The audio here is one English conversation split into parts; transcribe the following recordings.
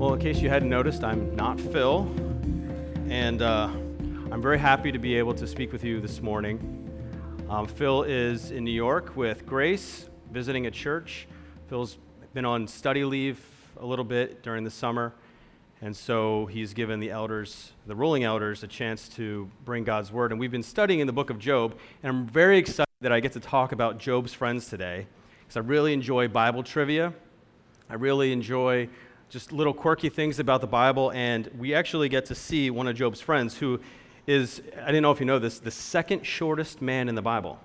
Well, in case you hadn't noticed, I'm not Phil, and uh, I'm very happy to be able to speak with you this morning. Um, Phil is in New York with Grace, visiting a church. Phil's been on study leave a little bit during the summer, and so he's given the elders, the ruling elders, a chance to bring God's word. And we've been studying in the book of Job, and I'm very excited that I get to talk about Job's friends today, because I really enjoy Bible trivia. I really enjoy just little quirky things about the Bible, and we actually get to see one of Job's friends who is, I didn't know if you know this, the second shortest man in the Bible.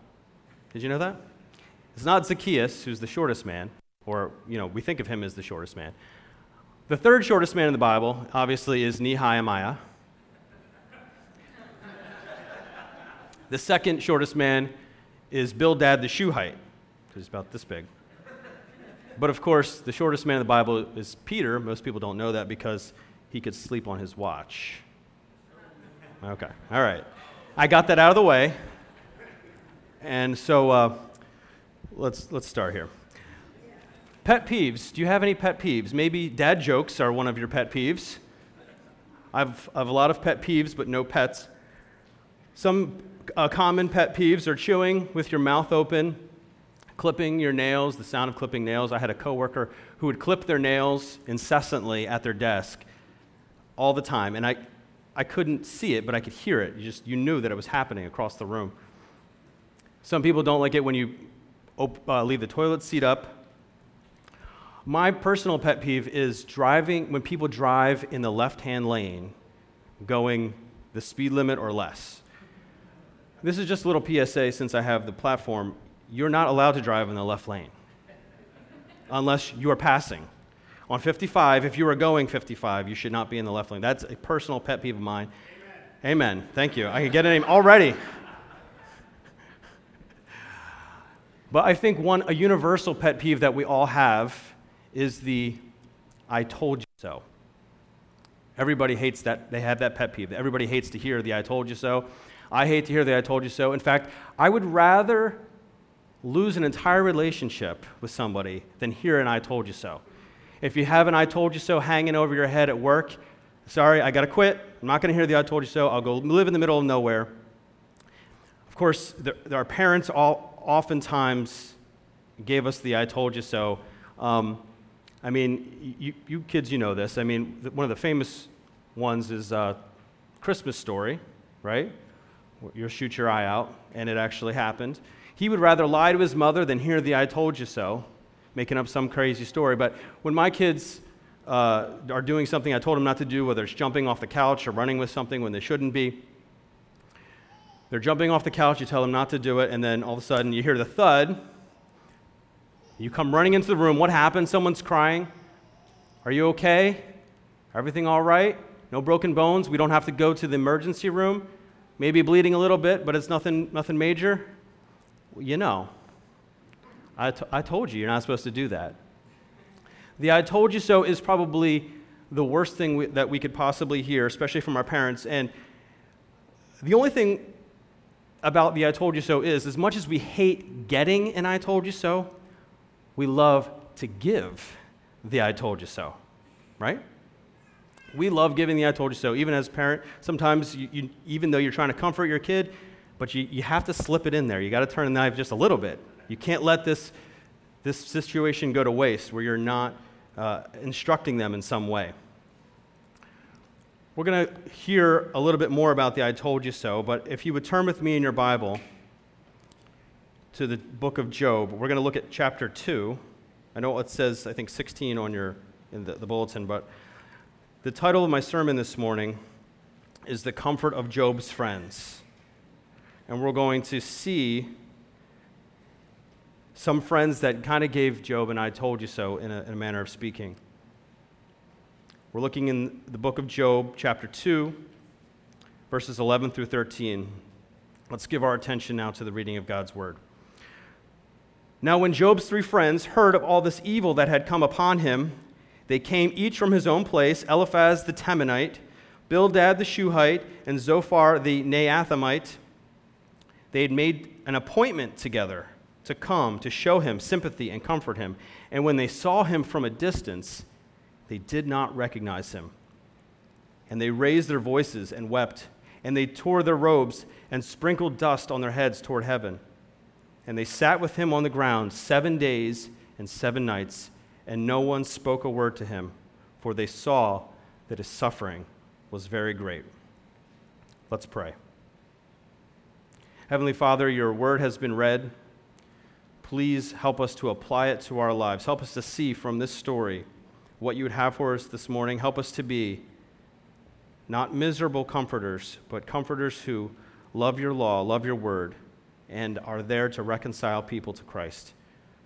Did you know that? It's not Zacchaeus, who's the shortest man, or, you know, we think of him as the shortest man. The third shortest man in the Bible, obviously, is Nehemiah. the second shortest man is Bildad the Shuhite, who's he's about this big. But of course, the shortest man in the Bible is Peter. Most people don't know that because he could sleep on his watch. Okay, all right. I got that out of the way. And so uh, let's, let's start here. Pet peeves. Do you have any pet peeves? Maybe dad jokes are one of your pet peeves. I've, I have a lot of pet peeves, but no pets. Some uh, common pet peeves are chewing with your mouth open, clipping your nails, the sound of clipping nails. I had a coworker who would clip their nails incessantly at their desk all the time, and I, I couldn't see it, but I could hear it. You just you knew that it was happening across the room. Some people don't like it when you op- uh, leave the toilet seat up. My personal pet peeve is driving when people drive in the left-hand lane, going the speed limit or less. This is just a little PSA since I have the platform you're not allowed to drive in the left lane unless you are passing. On 55, if you are going 55, you should not be in the left lane. That's a personal pet peeve of mine. Amen. Amen. Thank you. I can get a name already. but I think one, a universal pet peeve that we all have is the I told you so. Everybody hates that. They have that pet peeve. Everybody hates to hear the I told you so. I hate to hear the I told you so. In fact, I would rather lose an entire relationship with somebody than hear an I told you so. If you have an I told you so hanging over your head at work, sorry, I got to quit. I'm not going to hear the I told you so. I'll go live in the middle of nowhere. Of course, our parents all, oftentimes gave us the I told you so. Um, I mean, you, you, kids, you know this. I mean, one of the famous ones is uh, Christmas Story, right? You'll shoot your eye out, and it actually happened. He would rather lie to his mother than hear the I told you so, making up some crazy story. But when my kids uh, are doing something I told them not to do, whether it's jumping off the couch or running with something when they shouldn't be, they're jumping off the couch, you tell them not to do it, and then all of a sudden you hear the thud. You come running into the room. What happened? Someone's crying. Are you okay? Everything all right? No broken bones? We don't have to go to the emergency room? Maybe bleeding a little bit, but it's nothing, nothing major? You know, I, t- I told you you're not supposed to do that. The I told you so is probably the worst thing we, that we could possibly hear, especially from our parents. And the only thing about the I told you so is as much as we hate getting an I told you so, we love to give the I told you so, right? We love giving the I told you so. Even as a parent, sometimes you, you, even though you're trying to comfort your kid, but you, you have to slip it in there. You got to turn the knife just a little bit. You can't let this, this situation go to waste where you're not uh, instructing them in some way. We're going to hear a little bit more about the I told you so, but if you would turn with me in your Bible to the book of Job, we're going to look at chapter 2. I know it says, I think, 16 on your, in the, the bulletin, but the title of my sermon this morning is The Comfort of Job's Friends and we're going to see some friends that kind of gave Job and I told you so in a, in a manner of speaking. We're looking in the book of Job, chapter 2, verses 11 through 13. Let's give our attention now to the reading of God's word. Now, when Job's three friends heard of all this evil that had come upon him, they came each from his own place Eliphaz the Temanite, Bildad the Shuhite, and Zophar the Naamathite they had made an appointment together to come to show him sympathy and comfort him. And when they saw him from a distance, they did not recognize him. And they raised their voices and wept, and they tore their robes and sprinkled dust on their heads toward heaven. And they sat with him on the ground seven days and seven nights, and no one spoke a word to him, for they saw that his suffering was very great. Let's pray. Heavenly Father, your word has been read. Please help us to apply it to our lives. Help us to see from this story what you would have for us this morning. Help us to be not miserable comforters, but comforters who love your law, love your word, and are there to reconcile people to Christ.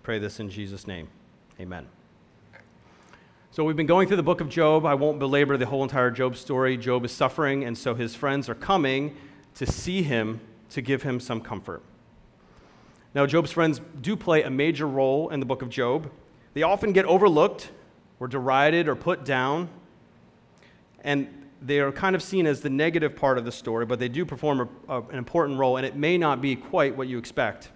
Pray this in Jesus' name. Amen. So, we've been going through the book of Job. I won't belabor the whole entire Job story. Job is suffering, and so his friends are coming to see him to give him some comfort. Now, Job's friends do play a major role in the book of Job. They often get overlooked or derided or put down. And they are kind of seen as the negative part of the story, but they do perform a, a, an important role, and it may not be quite what you expect.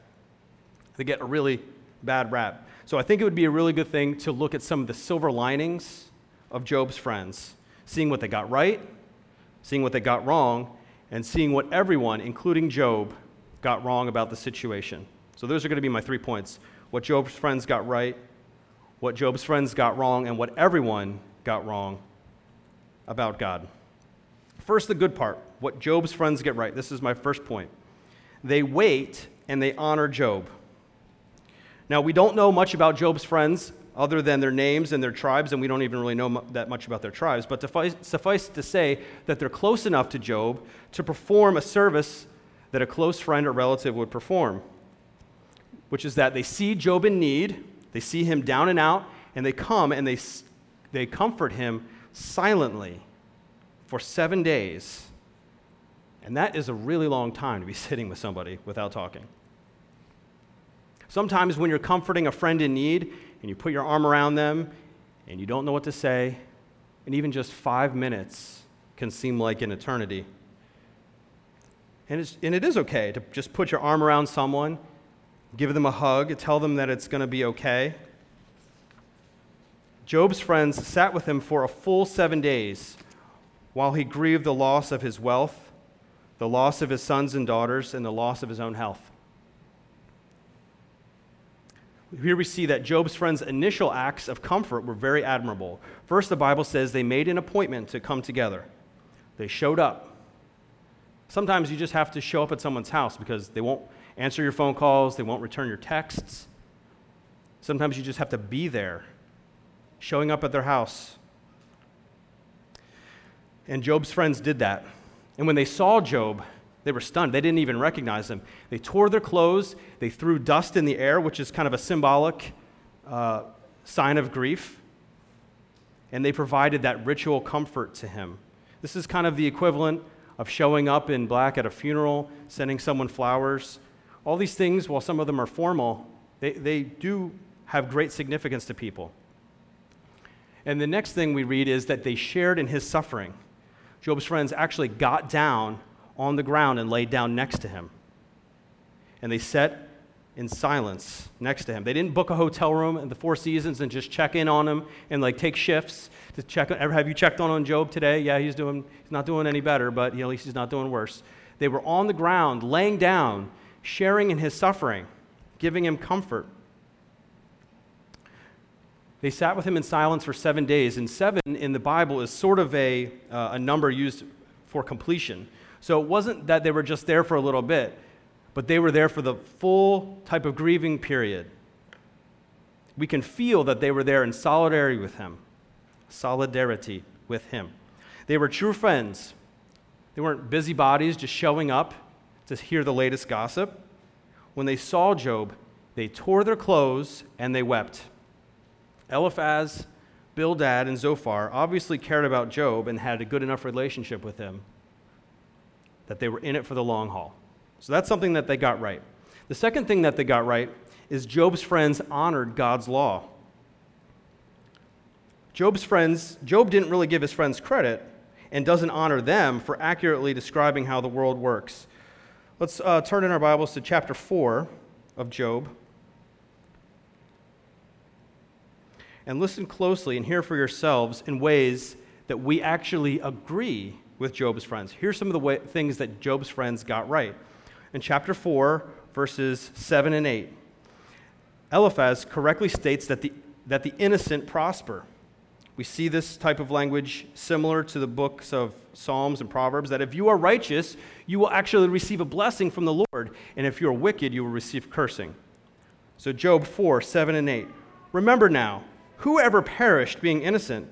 They get a really bad rap. So I think it would be a really good thing to look at some of the silver linings of Job's friends, seeing what they got right, seeing what they got wrong, and seeing what everyone, including Job, got wrong about the situation. So those are going to be my three points what Job's friends got right, what Job's friends got wrong and what everyone got wrong about God. First, the good part what Job's friends get right. This is my first point. They wait and they honor Job. Now, we don't know much about Job's friends other than their names and their tribes, and we don't even really know that much about their tribes. But suffice, suffice to say that they're close enough to Job to perform a service that a close friend or relative would perform, which is that they see Job in need, they see him down and out, and they come and they, they comfort him silently for seven days. And that is a really long time to be sitting with somebody without talking. Sometimes when you're comforting a friend in need and you put your arm around them and you don't know what to say, and even just five minutes can seem like an eternity. And, it's, and it is okay to just put your arm around someone give them a hug, tell them that it's going to be okay. Job's friends sat with him for a full seven days while he grieved the loss of his wealth, the loss of his sons and daughters, and the loss of his own health. Here we see that Job's friends' initial acts of comfort were very admirable. First, the Bible says they made an appointment to come together. They showed up. Sometimes you just have to show up at someone's house because they won't answer your phone calls, they won't return your texts. Sometimes you just have to be there, showing up at their house. And Job's friends did that. And when they saw Job, they were stunned. They didn't even recognize him. They tore their clothes, they threw dust in the air, which is kind of a symbolic uh, sign of grief. And they provided that ritual comfort to him. This is kind of the equivalent of showing up in black at a funeral, sending someone flowers, all these things, while some of them are formal, they, they do have great significance to people. And the next thing we read is that they shared in his suffering. Job's friends actually got down on the ground and laid down next to him. And they sat in silence next to him. They didn't book a hotel room in the Four Seasons and just check in on him and like take shifts to check. On, have you checked on on Job today? Yeah, he's doing. He's not doing any better, but at least he's not doing worse. They were on the ground, laying down, sharing in his suffering, giving him comfort. They sat with him in silence for seven days, and seven in the Bible is sort of a, uh, a number used for completion. So it wasn't that they were just there for a little bit, but they were there for the full type of grieving period. We can feel that they were there in solidarity with him, solidarity with him. They were true friends. They weren't busybodies just showing up to hear the latest gossip. When they saw Job, they tore their clothes and they wept. Eliphaz, Bildad, and Zophar obviously cared about Job and had a good enough relationship with him that they were in it for the long haul. So that's something that they got right. The second thing that they got right is Job's friends honored God's law. Job's friends, Job didn't really give his friends credit and doesn't honor them for accurately describing how the world works. Let's uh, turn in our Bibles to chapter 4 of Job. and listen closely and hear for yourselves in ways that we actually agree with Job's friends. Here's some of the way, things that Job's friends got right. In chapter 4, verses 7 and 8, Eliphaz correctly states that the, that the innocent prosper. We see this type of language similar to the books of Psalms and Proverbs that if you are righteous, you will actually receive a blessing from the Lord, and if you are wicked, you will receive cursing. So, Job 4 7 and 8. Remember now, whoever perished being innocent?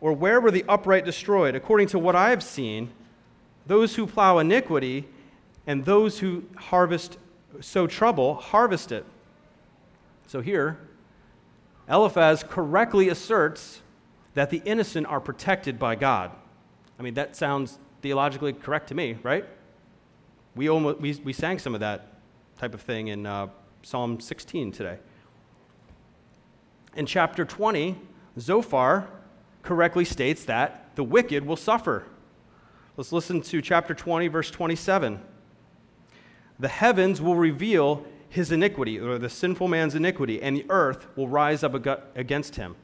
Or where were the upright destroyed? According to what I have seen, those who plow iniquity and those who harvest sow trouble harvest it. So here, Eliphaz correctly asserts that the innocent are protected by God. I mean, that sounds theologically correct to me, right? We, almost, we, we sang some of that type of thing in uh, Psalm 16 today. In chapter 20, Zophar correctly states that the wicked will suffer. Let's listen to chapter 20, verse 27. The heavens will reveal his iniquity, or the sinful man's iniquity, and the earth will rise up against him.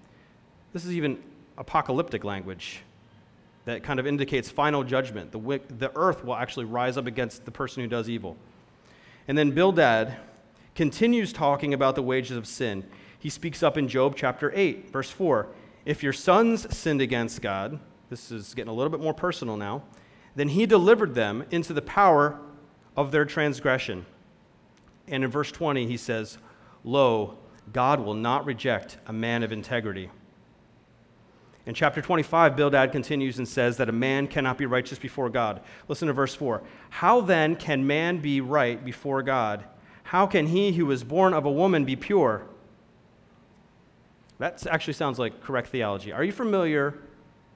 This is even apocalyptic language that kind of indicates final judgment. The, the earth will actually rise up against the person who does evil. And then Bildad continues talking about the wages of sin. He speaks up in Job chapter 8, verse 4. If your sons sinned against God, this is getting a little bit more personal now, then he delivered them into the power of their transgression. And in verse 20, he says, Lo, God will not reject a man of integrity. In chapter 25, Bildad continues and says that a man cannot be righteous before God. Listen to verse 4. How then can man be right before God? How can he who was born of a woman be pure? That actually sounds like correct theology. Are you familiar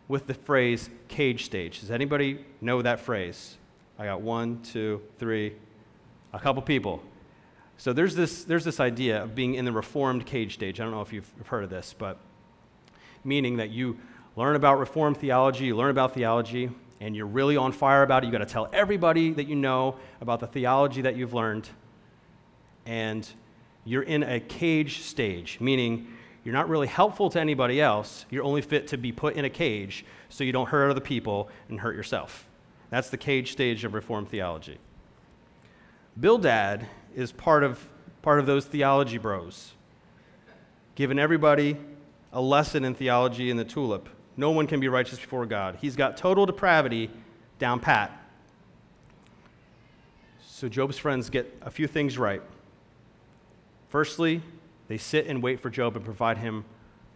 with the phrase cage stage? Does anybody know that phrase? I got one, two, three, a couple people. So there's this, there's this idea of being in the reformed cage stage. I don't know if you've heard of this, but meaning that you learn about reformed theology, you learn about theology, and you're really on fire about it. You've got to tell everybody that you know about the theology that you've learned. And you're in a cage stage, meaning you're not really helpful to anybody else. You're only fit to be put in a cage so you don't hurt other people and hurt yourself. That's the cage stage of Reformed theology. Bildad is part of, part of those theology bros, giving everybody a lesson in theology in the tulip. No one can be righteous before God. He's got total depravity down pat. So Job's friends get a few things right. Firstly, they sit and wait for Job and provide him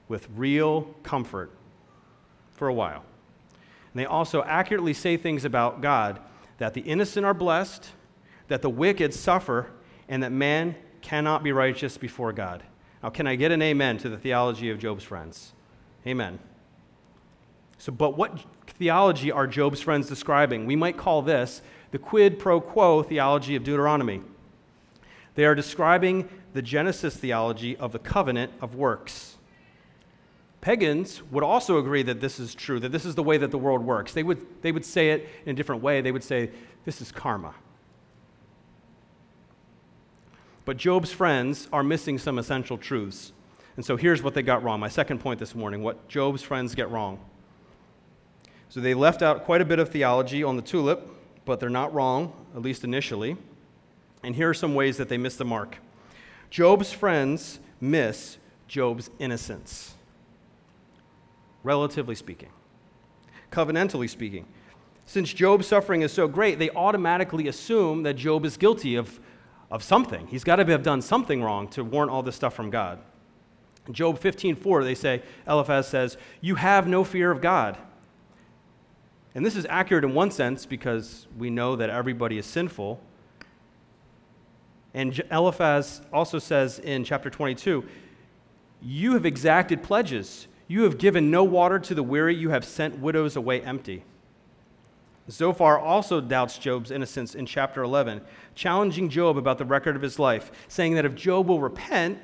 with real comfort for a while. And they also accurately say things about God that the innocent are blessed, that the wicked suffer, and that man cannot be righteous before God. Now, can I get an amen to the theology of Job's friends? Amen. So, but what theology are Job's friends describing? We might call this the quid pro quo theology of Deuteronomy. They are describing the Genesis theology of the covenant of works. Pagans would also agree that this is true, that this is the way that the world works. They would, they would say it in a different way. They would say, this is karma. But Job's friends are missing some essential truths. And so here's what they got wrong. My second point this morning what Job's friends get wrong. So they left out quite a bit of theology on the tulip, but they're not wrong, at least initially. And here are some ways that they miss the mark. Job's friends miss Job's innocence, relatively speaking, covenantally speaking. Since Job's suffering is so great, they automatically assume that Job is guilty of, of something. He's got to have done something wrong to warrant all this stuff from God. In Job 15:4, they say, Eliphaz says, You have no fear of God. And this is accurate in one sense because we know that everybody is sinful. And Eliphaz also says in chapter 22 You have exacted pledges. You have given no water to the weary. You have sent widows away empty. Zophar also doubts Job's innocence in chapter 11, challenging Job about the record of his life, saying that if Job will repent,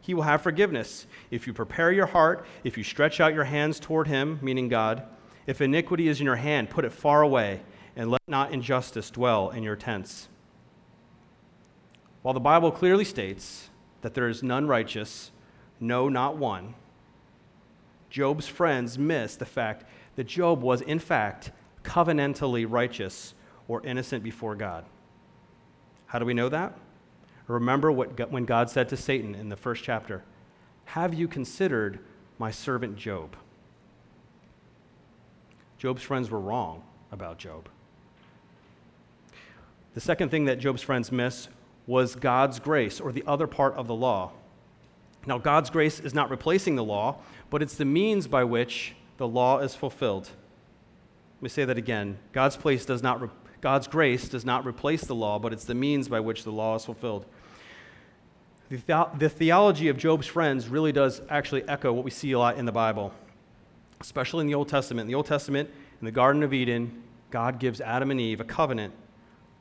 he will have forgiveness. If you prepare your heart, if you stretch out your hands toward him, meaning God, if iniquity is in your hand, put it far away, and let not injustice dwell in your tents. While the Bible clearly states that there is none righteous, no, not one, Job's friends miss the fact that Job was, in fact, covenantally righteous or innocent before God. How do we know that? Remember what, when God said to Satan in the first chapter Have you considered my servant Job? Job's friends were wrong about Job. The second thing that Job's friends miss was God's grace, or the other part of the law. Now, God's grace is not replacing the law, but it's the means by which the law is fulfilled. Let me say that again. God's, place does not re- God's grace does not replace the law, but it's the means by which the law is fulfilled. The, the- the theology of Job's friends really does actually echo what we see a lot in the Bible, especially in the Old Testament. In the Old Testament, in the Garden of Eden, God gives Adam and Eve a covenant,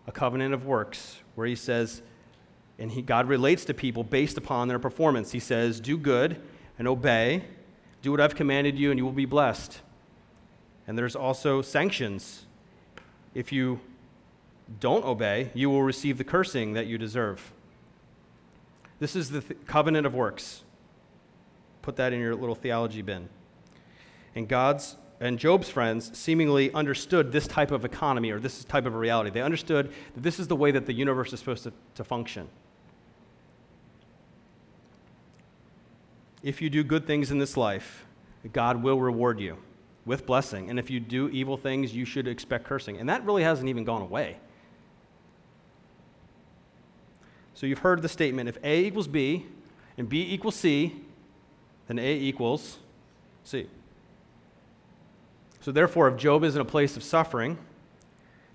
a covenant of works, where he says, and he, God relates to people based upon their performance. He says, Do good and obey, do what I've commanded you, and you will be blessed. And there's also sanctions. If you don't obey, you will receive the cursing that you deserve. This is the th- covenant of works. Put that in your little theology bin. And God's and Job's friends seemingly understood this type of economy or this type of reality. They understood that this is the way that the universe is supposed to, to function. If you do good things in this life, God will reward you with blessing. And if you do evil things, you should expect cursing. And that really hasn't even gone away. So you've heard the statement if A equals B and B equals C, then A equals C. So therefore, if Job is in a place of suffering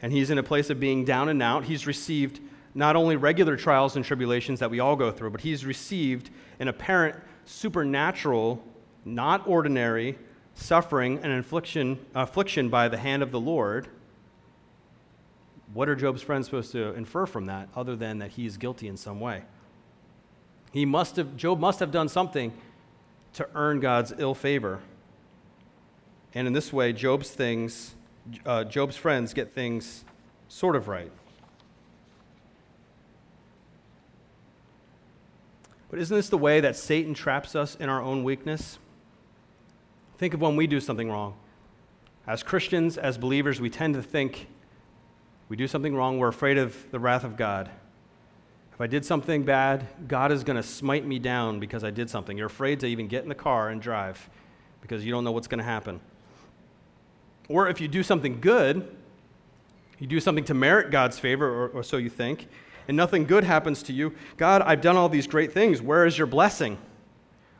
and he's in a place of being down and out, he's received not only regular trials and tribulations that we all go through, but he's received an apparent supernatural, not ordinary suffering and affliction, affliction by the hand of the Lord. What are Job's friends supposed to infer from that other than that he is guilty in some way? He must have, Job must have done something to earn God's ill favor. And in this way, Job's things, uh, Job's friends get things sort of right. But isn't this the way that Satan traps us in our own weakness? Think of when we do something wrong. As Christians, as believers, we tend to think we do something wrong, we're afraid of the wrath of God. If I did something bad, God is going to smite me down because I did something. You're afraid to even get in the car and drive because you don't know what's going to happen. Or if you do something good, you do something to merit God's favor, or, or so you think, and nothing good happens to you. God, I've done all these great things. Where is your blessing?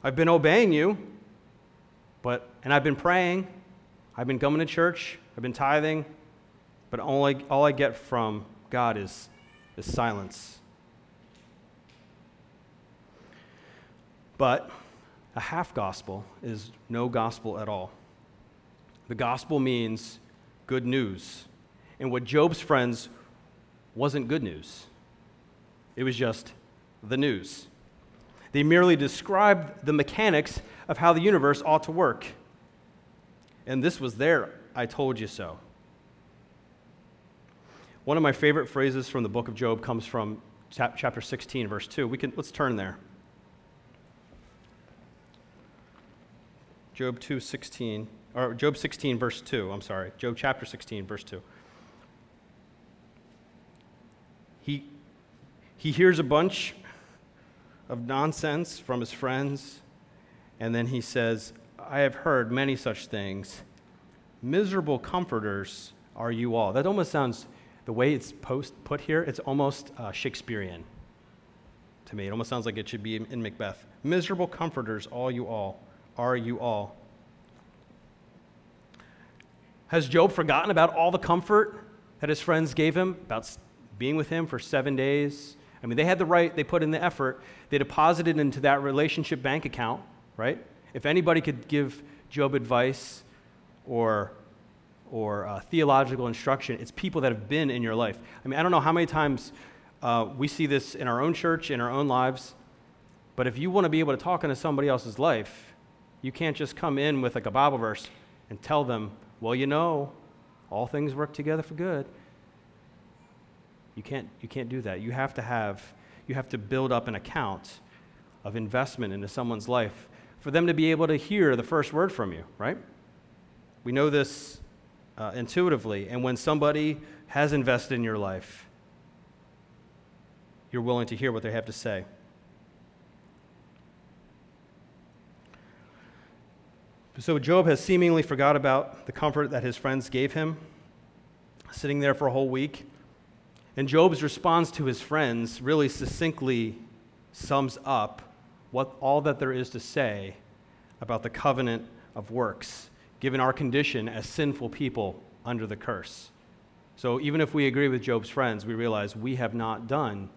I've been obeying you, but and I've been praying. I've been coming to church. I've been tithing, but all I, all I get from God is, is silence. But a half gospel is no gospel at all. The gospel means good news. And what Job's friends wasn't good news, it was just the news. They merely described the mechanics of how the universe ought to work. And this was their I told you so. One of my favorite phrases from the book of Job comes from chapter 16, verse 2. We can, let's turn there. Job 2, 16 or Job 16, verse 2. I'm sorry. Job chapter 16, verse 2. He, he hears a bunch of nonsense from his friends, and then he says, I have heard many such things. Miserable comforters are you all. That almost sounds, the way it's post, put here, it's almost uh, Shakespearean to me. It almost sounds like it should be in Macbeth. Miserable comforters, all you all, are you all. Has Job forgotten about all the comfort that his friends gave him, about being with him for seven days? I mean, they had the right, they put in the effort, they deposited into that relationship bank account, right? If anybody could give Job advice or, or uh, theological instruction, it's people that have been in your life. I mean, I don't know how many times uh, we see this in our own church, in our own lives, but if you want to be able to talk into somebody else's life, you can't just come in with like a Bible verse and tell them well, you know, all things work together for good. You can't, you can't do that. You have to have, you have to build up an account of investment into someone's life for them to be able to hear the first word from you, right? We know this uh, intuitively. And when somebody has invested in your life, you're willing to hear what they have to say. So Job has seemingly forgot about the comfort that his friends gave him, sitting there for a whole week. And Job's response to his friends really succinctly sums up what all that there is to say about the covenant of works, given our condition as sinful people under the curse. So even if we agree with Job's friends, we realize we have not done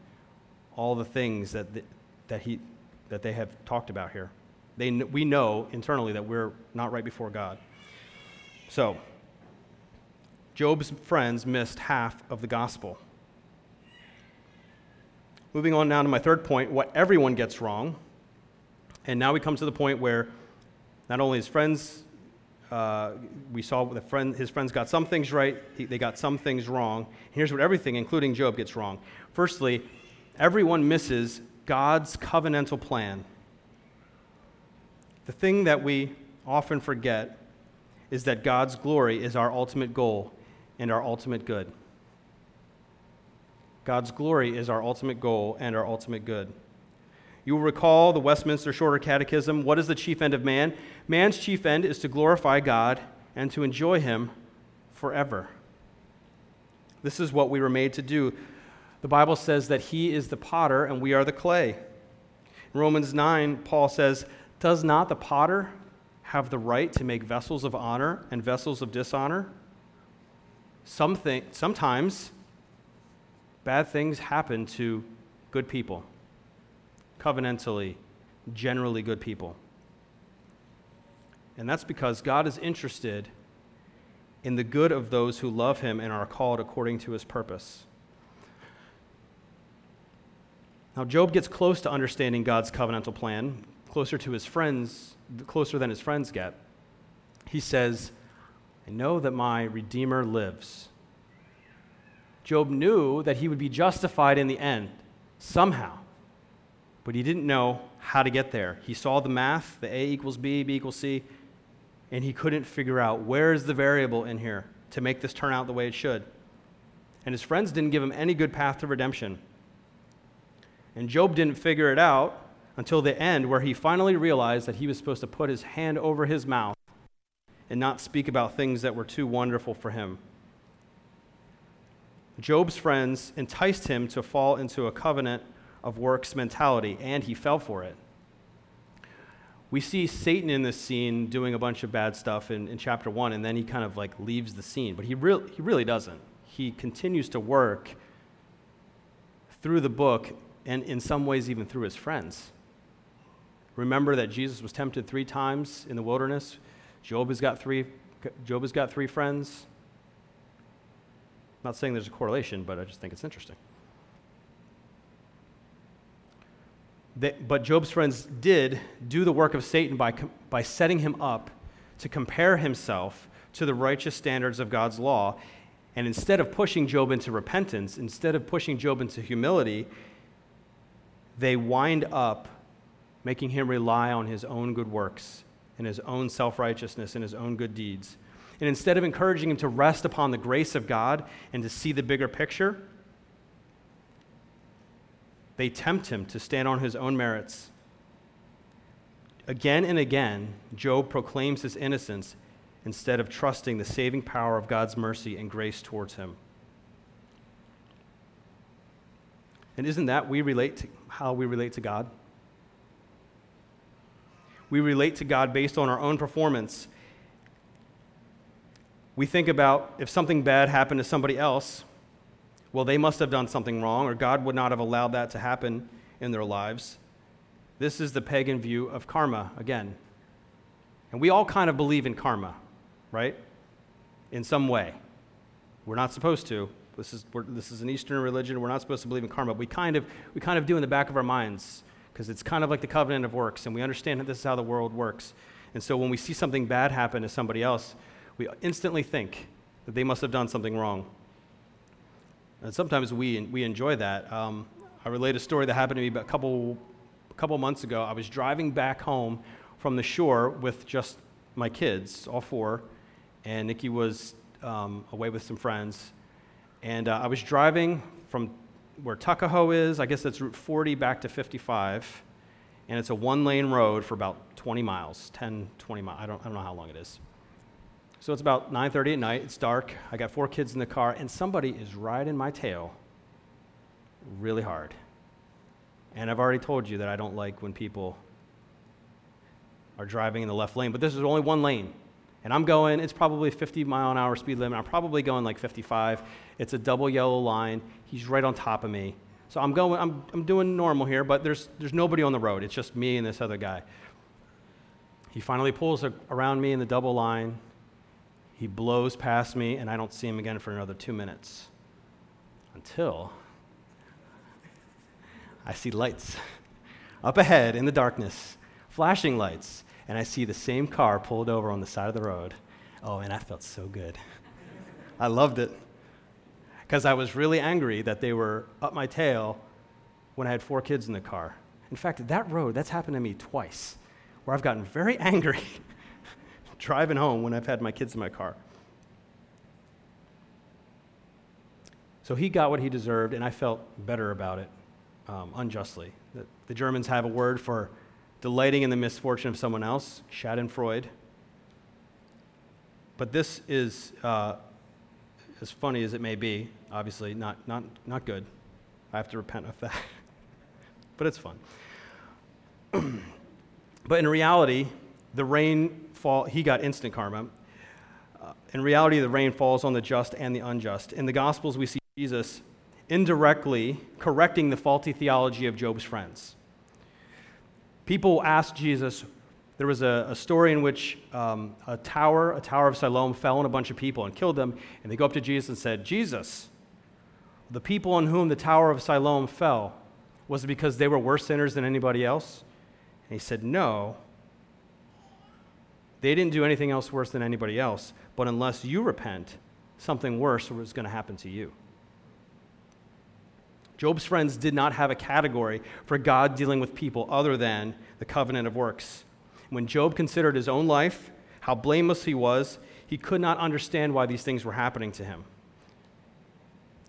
all the things that, the, that, he, that they have talked about here. They, we know internally that we're not right before God. So, Job's friends missed half of the gospel. Moving on now to my third point what everyone gets wrong. And now we come to the point where not only his friends, uh, we saw the friend, his friends got some things right, he, they got some things wrong. Here's what everything, including Job, gets wrong. Firstly, everyone misses God's covenantal plan. The thing that we often forget is that God's glory is our ultimate goal and our ultimate good. God's glory is our ultimate goal and our ultimate good. You will recall the Westminster Shorter Catechism. What is the chief end of man? Man's chief end is to glorify God and to enjoy Him forever. This is what we were made to do. The Bible says that He is the potter and we are the clay. In Romans 9, Paul says, Does not the potter have the right to make vessels of honor and vessels of dishonor? Something, sometimes bad things happen to good people, covenantally, generally good people. And that's because God is interested in the good of those who love him and are called according to his purpose. Now, Job gets close to understanding God's covenantal plan, closer to his friends, closer than his friends get. He says, I know that my Redeemer lives Job knew that he would be justified in the end, somehow. But he didn't know how to get there. He saw the math, the A equals B, B equals C, and he couldn't figure out where is the variable in here to make this turn out the way it should. And his friends didn't give him any good path to redemption. And Job didn't figure it out until the end, where he finally realized that he was supposed to put his hand over his mouth and not speak about things that were too wonderful for him. Job's friends enticed him to fall into a covenant of works mentality, and he fell for it. We see Satan in this scene doing a bunch of bad stuff in, in chapter one, and then he kind of like leaves the scene, but he, re- he really doesn't. He continues to work through the book and in some ways even through his friends. Remember that Jesus was tempted three times in the wilderness. Job has got three, Job has got three friends. Not saying there's a correlation, but I just think it's interesting. but Job's friends did do the work of Satan by, by setting him up to compare himself to the righteous standards of God's law. And instead of pushing Job into repentance, instead of pushing Job into humility, they wind up making him rely on his own good works and his own self righteousness and his own good deeds. And instead of encouraging him to rest upon the grace of God and to see the bigger picture, they tempt him to stand on his own merits. Again and again, Job proclaims his innocence instead of trusting the saving power of God's mercy and grace towards him. And isn't that we relate to how we relate to God? We relate to God based on our own performance we think about if something bad happened to somebody else, well, they must have done something wrong, or God would not have allowed that to happen in their lives. This is the pagan view of karma again. And we all kind of believe in karma, right? In some way. We're not supposed to. This is, this is an Eastern religion. We're not supposed to believe in karma. We kind of, we kind of do in the back of our minds because it's kind of like the covenant of works, and we understand that this is how the world works. And so when we see something bad happen to somebody else, we instantly think that they must have done something wrong. And sometimes we, we enjoy that. Um, I relate a story that happened to me a couple, a couple months ago. I was driving back home from the shore with just my kids, all four, and Nikki was um, away with some friends. And uh, I was driving from where Tuckahoe is, I guess that's Route 40 back to 55, and it's a one lane road for about 20 miles, 10, 20 miles. I don't, I don't know how long it is. So it's about 9:30 at night. It's dark. I got four kids in the car, and somebody is riding my tail really hard. And I've already told you that I don't like when people are driving in the left lane, but this is only one lane. And I'm going, it's probably 50 mile an hour speed limit. I'm probably going like 55. It's a double yellow line. He's right on top of me. So I'm going, I'm, I'm doing normal here, but there's, there's nobody on the road. It's just me and this other guy. He finally pulls around me in the double line. He blows past me, and I don't see him again for another two minutes. Until I see lights up ahead in the darkness, flashing lights, and I see the same car pulled over on the side of the road. Oh, and I felt so good. I loved it because I was really angry that they were up my tail when I had four kids in the car. In fact, that road, that's happened to me twice, where I've gotten very angry driving home when I've had my kids in my car. So he got what he deserved, and I felt better about it um, unjustly. The, the, Germans have a word for delighting in the misfortune of someone else, Schadenfreude. But this is, uh, as funny as it may be, obviously not, not, not good. I have to repent of that. but it's fun. but in reality, the rain fall, he got instant karma. Uh, in reality, the rain falls on the just and the unjust. In the Gospels, we see Jesus indirectly correcting the faulty theology of Job's friends. People asked Jesus, there was a, a story in which um, a tower, a tower of Siloam, fell on a bunch of people and killed them. And they go up to Jesus and said, Jesus, the people on whom the tower of Siloam fell, was it because they were worse sinners than anybody else? And he said, No. They didn't do anything else worse than anybody else, but unless you repent, something worse was going to happen to you. Job's friends did not have a category for God dealing with people other than the covenant of works. When Job considered his own life, how blameless he was, he could not understand why these things were happening to him.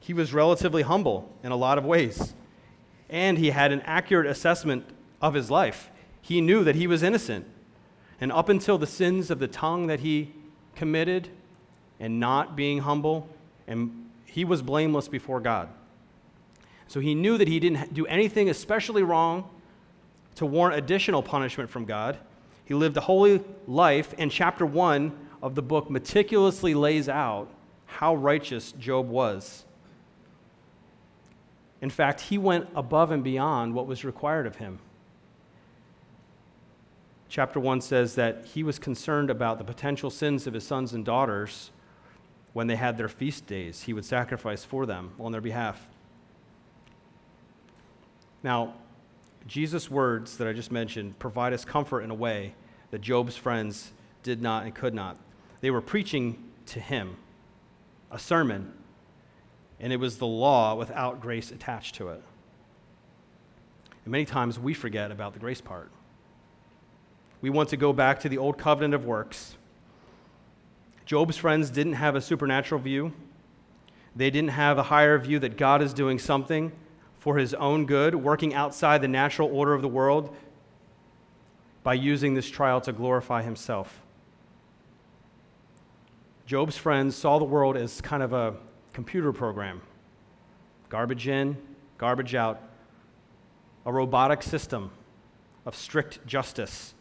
He was relatively humble in a lot of ways, and he had an accurate assessment of his life. He knew that he was innocent. And up until the sins of the tongue that he committed and not being humble, and he was blameless before God. So he knew that he didn't do anything especially wrong to warrant additional punishment from God. He lived a holy life, and chapter 1 of the book meticulously lays out how righteous Job was. In fact, he went above and beyond what was required of him. Chapter 1 says that he was concerned about the potential sins of his sons and daughters when they had their feast days. He would sacrifice for them on their behalf. Now, Jesus' words that I just mentioned provide us comfort in a way that Job's friends did not and could not. They were preaching to him a sermon, and it was the law without grace attached to it. And many times we forget about the grace part. We want to go back to the old covenant of works. Job's friends didn't have a supernatural view. They didn't have a higher view that God is doing something for his own good, working outside the natural order of the world by using this trial to glorify himself. Job's friends saw the world as kind of a computer program garbage in, garbage out, a robotic system of strict justice,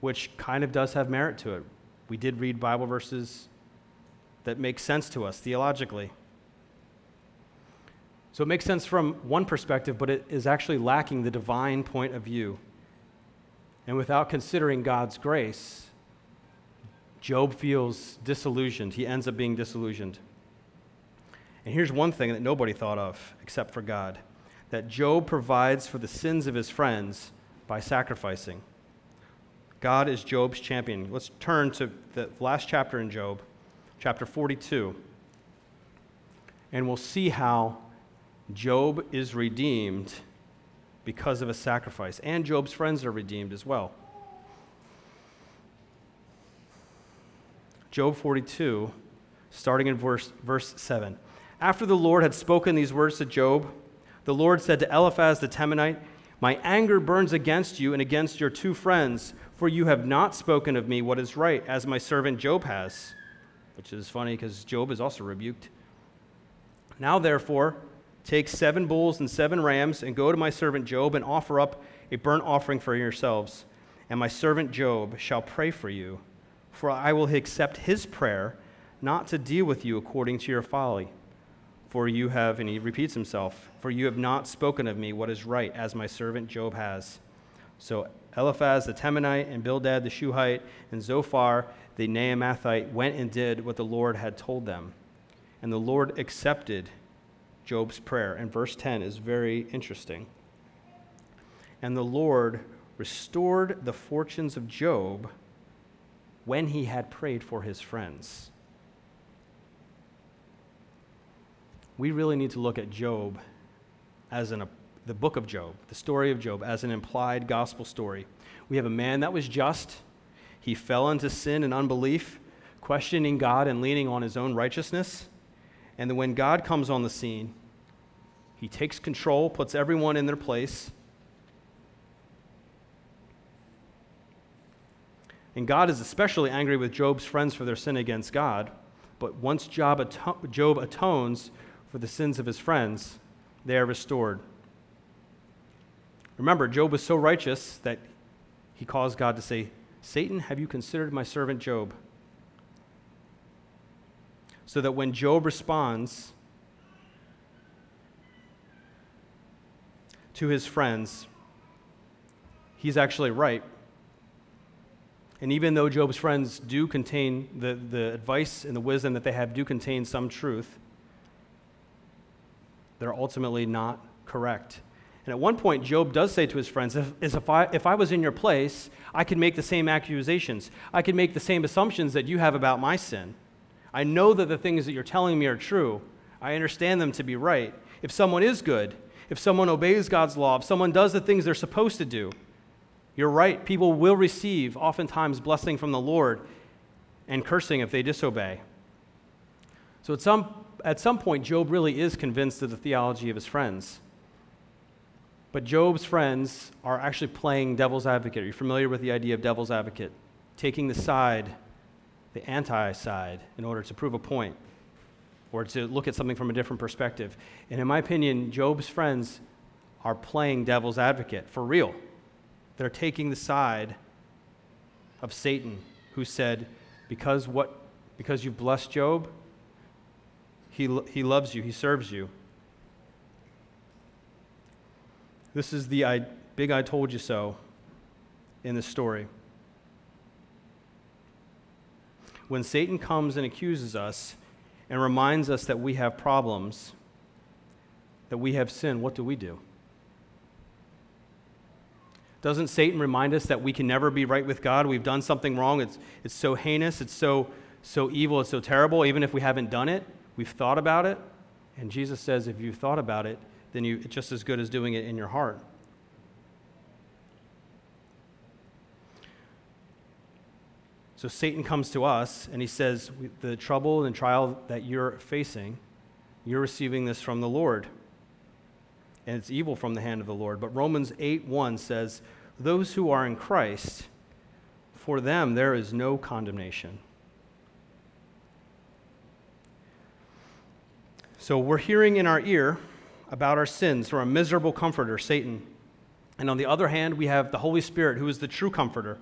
which kind of does have merit to it. We did read Bible verses that make sense to us theologically. So it makes sense from one perspective, but it is actually lacking the divine point of view. And without considering God's grace, Job feels disillusioned. He ends up being disillusioned. And here's one thing that nobody thought of except for God that Job provides for the sins of his friends by sacrificing. God is Job's champion. Let's turn to the last chapter in Job, chapter 42, and we'll see how Job is redeemed because of a sacrifice, and Job's friends are redeemed as well. Job 42, starting in verse, verse 7. After the Lord had spoken these words to Job, the Lord said to Eliphaz the Temanite, My anger burns against you and against your two friends for you have not spoken of me what is right, as my servant Job has. Which is funny because Job is also rebuked. Now, therefore, take seven bulls and seven rams, and go to my servant Job and offer up a burnt offering for yourselves. And my servant Job shall pray for you, for I will accept his prayer, not to deal with you according to your folly. For you have, and he repeats himself, for you have not spoken of me what is right, as my servant Job has. So Eliphaz the Temanite, and Bildad the Shuhite, and Zophar the Naamathite went and did what the Lord had told them. And the Lord accepted Job's prayer. And verse 10 is very interesting. And the Lord restored the fortunes of Job when he had prayed for his friends. we really need to look at Job as an, the book of Job, the story of Job, as an implied gospel story. We have a man that was just. He fell into sin and unbelief, questioning God and leaning on his own righteousness. And then when God comes on the scene, he takes control, puts everyone in their place. And God is especially angry with Job's friends for their sin against God. But once Job, atones for the sins of his friends, they are restored. Remember, Job was so righteous that he caused God to say, Satan, have you considered my servant Job? So that when Job responds to his friends, he's actually right. And even though Job's friends do contain the, the advice and the wisdom that they have, do contain some truth, they're ultimately not correct. And at one point, Job does say to his friends, if, if, I, if I was in your place, I could make the same accusations. I could make the same assumptions that you have about my sin. I know that the things that you're telling me are true. I understand them to be right. If someone is good, if someone obeys God's law, if someone does the things they're supposed to do, you're right. People will receive, oftentimes, blessing from the Lord and cursing if they disobey. So at some at some point, Job really is convinced of the theology of his friends. But Job's friends are actually playing devil's advocate. Are you familiar with the idea of devil's advocate? Taking the side, the anti side, in order to prove a point or to look at something from a different perspective. And in my opinion, Job's friends are playing devil's advocate for real. They're taking the side of Satan, who said, because, what, because you've blessed Job, he, he loves you, He serves you. This is the I, big I told you so in the story. When Satan comes and accuses us and reminds us that we have problems, that we have sin, what do we do? Doesn't Satan remind us that we can never be right with God? We've done something wrong. It's, it's so heinous, it's so, so evil, it's so terrible, even if we haven't done it. We've thought about it, and Jesus says if you've thought about it, then you, it's just as good as doing it in your heart. So Satan comes to us and he says, The trouble and trial that you're facing, you're receiving this from the Lord. And it's evil from the hand of the Lord. But Romans 8 1 says, Those who are in Christ, for them there is no condemnation. So we're hearing in our ear about our sins from a miserable comforter, Satan. And on the other hand, we have the Holy Spirit, who is the true comforter.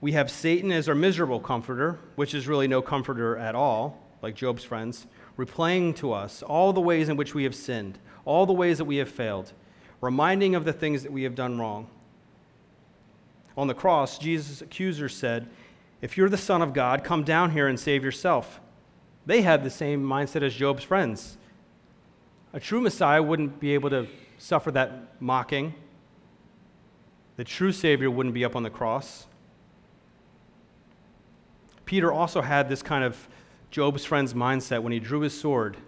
We have Satan as our miserable comforter, which is really no comforter at all, like Job's friends, replaying to us all the ways in which we have sinned, all the ways that we have failed, reminding of the things that we have done wrong. On the cross, Jesus' accuser said, If you're the Son of God, come down here and save yourself. They had the same mindset as Job's friends. A true Messiah wouldn't be able to suffer that mocking. The true Savior wouldn't be up on the cross. Peter also had this kind of Job's friend's mindset when he drew his sword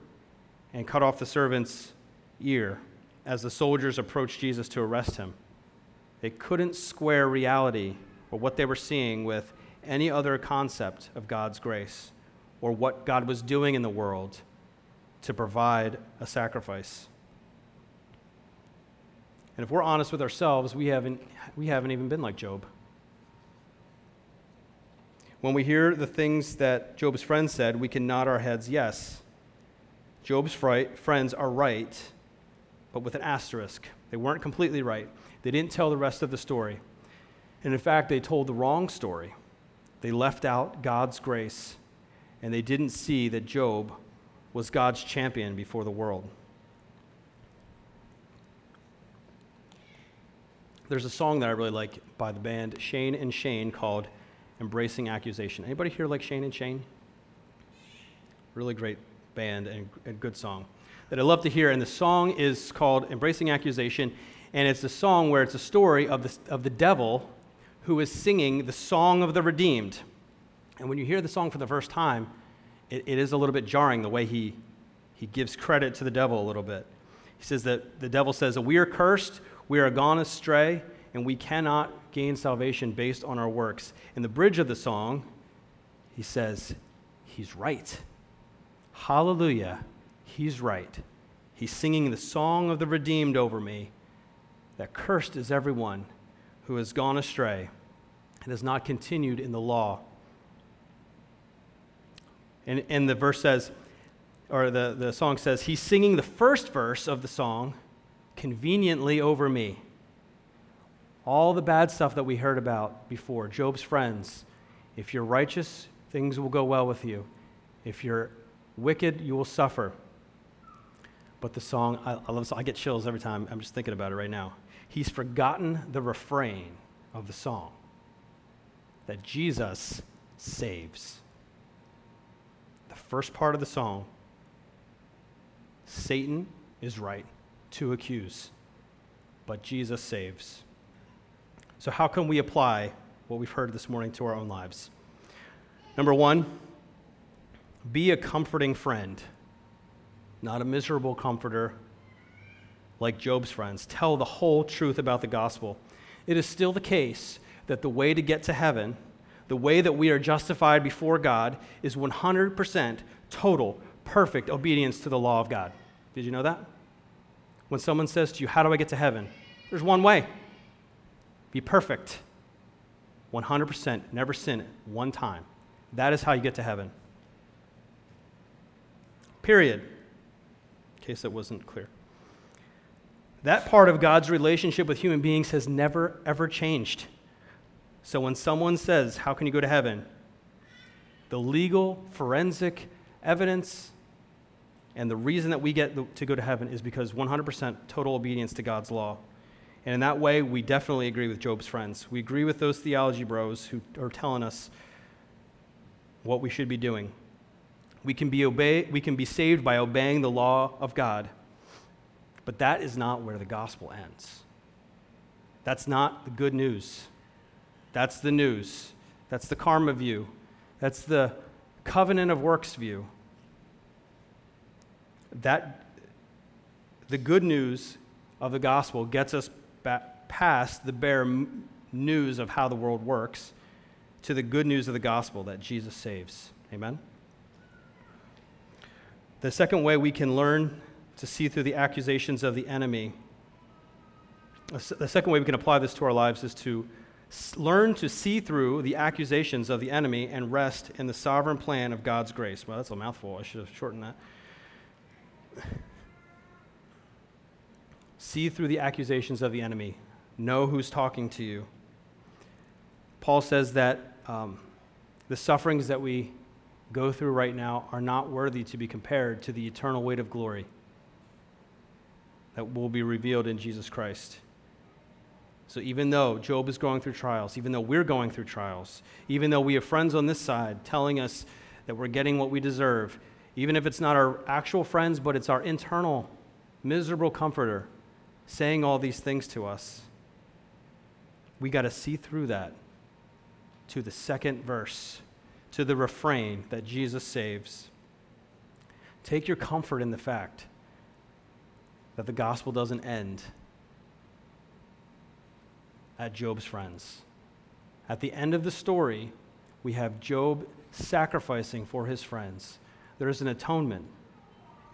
and cut off the servant's ear as the soldiers approached Jesus to arrest him. They couldn't square reality or what they were seeing with any other concept of God's grace or what God was doing in the world to provide a sacrifice. And if we're honest with ourselves, we haven't, we haven't even been like Job. When we hear the things that Job's friends said, we can nod our heads yes. Job's friends are right, but with an asterisk. They weren't completely right. They didn't tell the rest of the story. And in fact, they told the wrong story. They left out God's grace, and they didn't see that Job was God's champion before the world. There's a song that I really like by the band Shane and Shane called Embracing Accusation. Anybody here like Shane and Shane? Really great band and a good song that I love to hear. And the song is called Embracing Accusation. And it's a song where it's a story of the, of the devil who is singing the song of the redeemed. And when you hear the song for the first time, it, it is a little bit jarring the way he, he gives credit to the devil a little bit. He says that the devil says that we are cursed, we are gone astray, and we cannot gain salvation based on our works. In the bridge of the song, he says, He's right. Hallelujah, He's right. He's singing the song of the redeemed over me, that cursed is everyone who has gone astray and has not continued in the law. And, and the verse says, or the, the song says, He's singing the first verse of the song conveniently over me. All the bad stuff that we heard about before, Job's friends. If you're righteous, things will go well with you. If you're wicked, you will suffer. But the song, I, I love. I get chills every time. I'm just thinking about it right now. He's forgotten the refrain of the song that Jesus saves. First part of the song Satan is right to accuse, but Jesus saves. So, how can we apply what we've heard this morning to our own lives? Number one, be a comforting friend, not a miserable comforter like Job's friends. Tell the whole truth about the gospel. It is still the case that the way to get to heaven, the way that we are justified before God, is 100% total, perfect obedience to the law of God. Did you know that? When someone says to you, How do I get to heaven? There's one way be perfect. 100%, never sin one time. That is how you get to heaven. Period. In case that wasn't clear. That part of God's relationship with human beings has never, ever changed. So when someone says, How can you go to heaven? the legal, forensic evidence and the reason that we get to go to heaven is because 100% total obedience to God's law. And in that way, we definitely agree with Job's friends. We agree with those theology bros who are telling us what we should be doing. We can be, obey, we can be saved by obeying the law of God but that is not where the gospel ends. That's not the good news. That's the news. That's the karma view. That's the covenant of works view. That the good news of the gospel gets us past the bare news of how the world works to the good news of the gospel that Jesus saves. Amen. The second way we can learn to see through the accusations of the enemy. The second way we can apply this to our lives is to learn to see through the accusations of the enemy and rest in the sovereign plan of God's grace. Well, that's a mouthful. I should have shortened that. see through the accusations of the enemy. Know who's talking to you. Paul says that um, the sufferings that we go through right now are not worthy to be compared to the eternal weight of glory that will be revealed in Jesus Christ. So even though Job is going through trials, even though we're going through trials, even though we have friends on this side telling us that we're getting what we deserve, even if it's not our actual friends, but it's our internal miserable comforter saying all these things to us, we got to see through that to the second verse, to the refrain that Jesus saves. Take your comfort in the fact that the gospel doesn't end at Job's friends. At the end of the story, we have Job sacrificing for his friends. There is an atonement.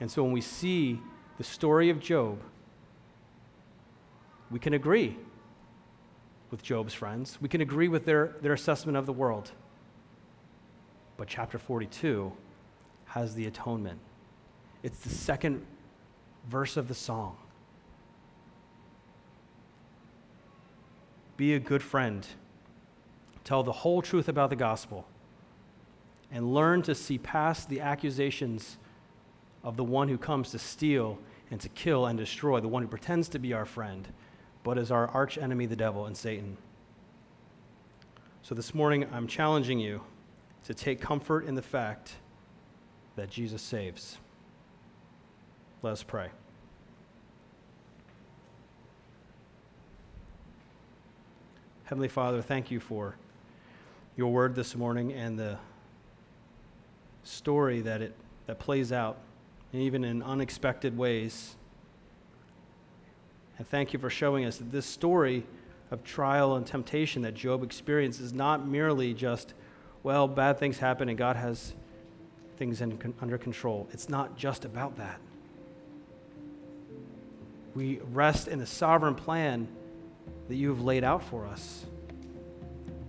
And so when we see the story of Job, we can agree with Job's friends. We can agree with their, their assessment of the world. But chapter 42 has the atonement. It's the second verse of the song. Be a good friend. Tell the whole truth about the gospel. And learn to see past the accusations of the one who comes to steal and to kill and destroy, the one who pretends to be our friend, but is our arch enemy, the devil and Satan. So this morning, I'm challenging you to take comfort in the fact that Jesus saves. Let us pray. Heavenly Father, thank you for your word this morning and the story that it that plays out, even in unexpected ways. And thank you for showing us that this story of trial and temptation that Job experienced is not merely just, well, bad things happen and God has things in, under control. It's not just about that. We rest in the sovereign plan that you have laid out for us.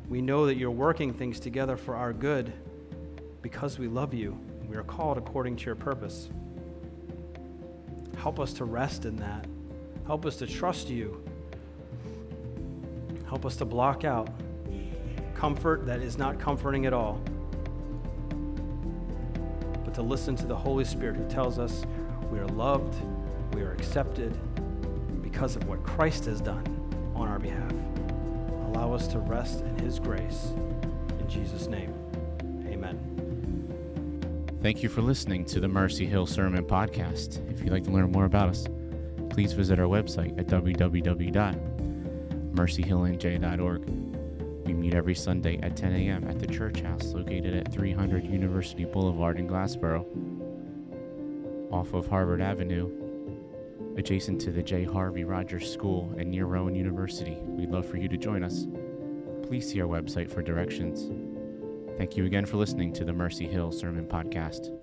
We know that you're working things together for our good because we love you we are called according to your purpose. Help us to rest in that. Help us to trust you. Help us to block out comfort that is not comforting at all, but to listen to the Holy Spirit who tells us we are loved, we are accepted because of what Christ has done on our behalf. Allow us to rest in His grace. In Jesus' name, amen. Thank you for listening to the Mercy Hill Sermon Podcast. If you'd like to learn more about us, please visit our website at www.mercyhillnj.org. We meet every Sunday at 10 a.m. at the church house located at 300 University Boulevard in Glassboro, off of Harvard Avenue, adjacent to the J. Harvey Rodgers School and near Rowan University. We'd love for you to join us. Please see our website for directions. Thank you again for listening to the Mercy Hill Sermon Podcast.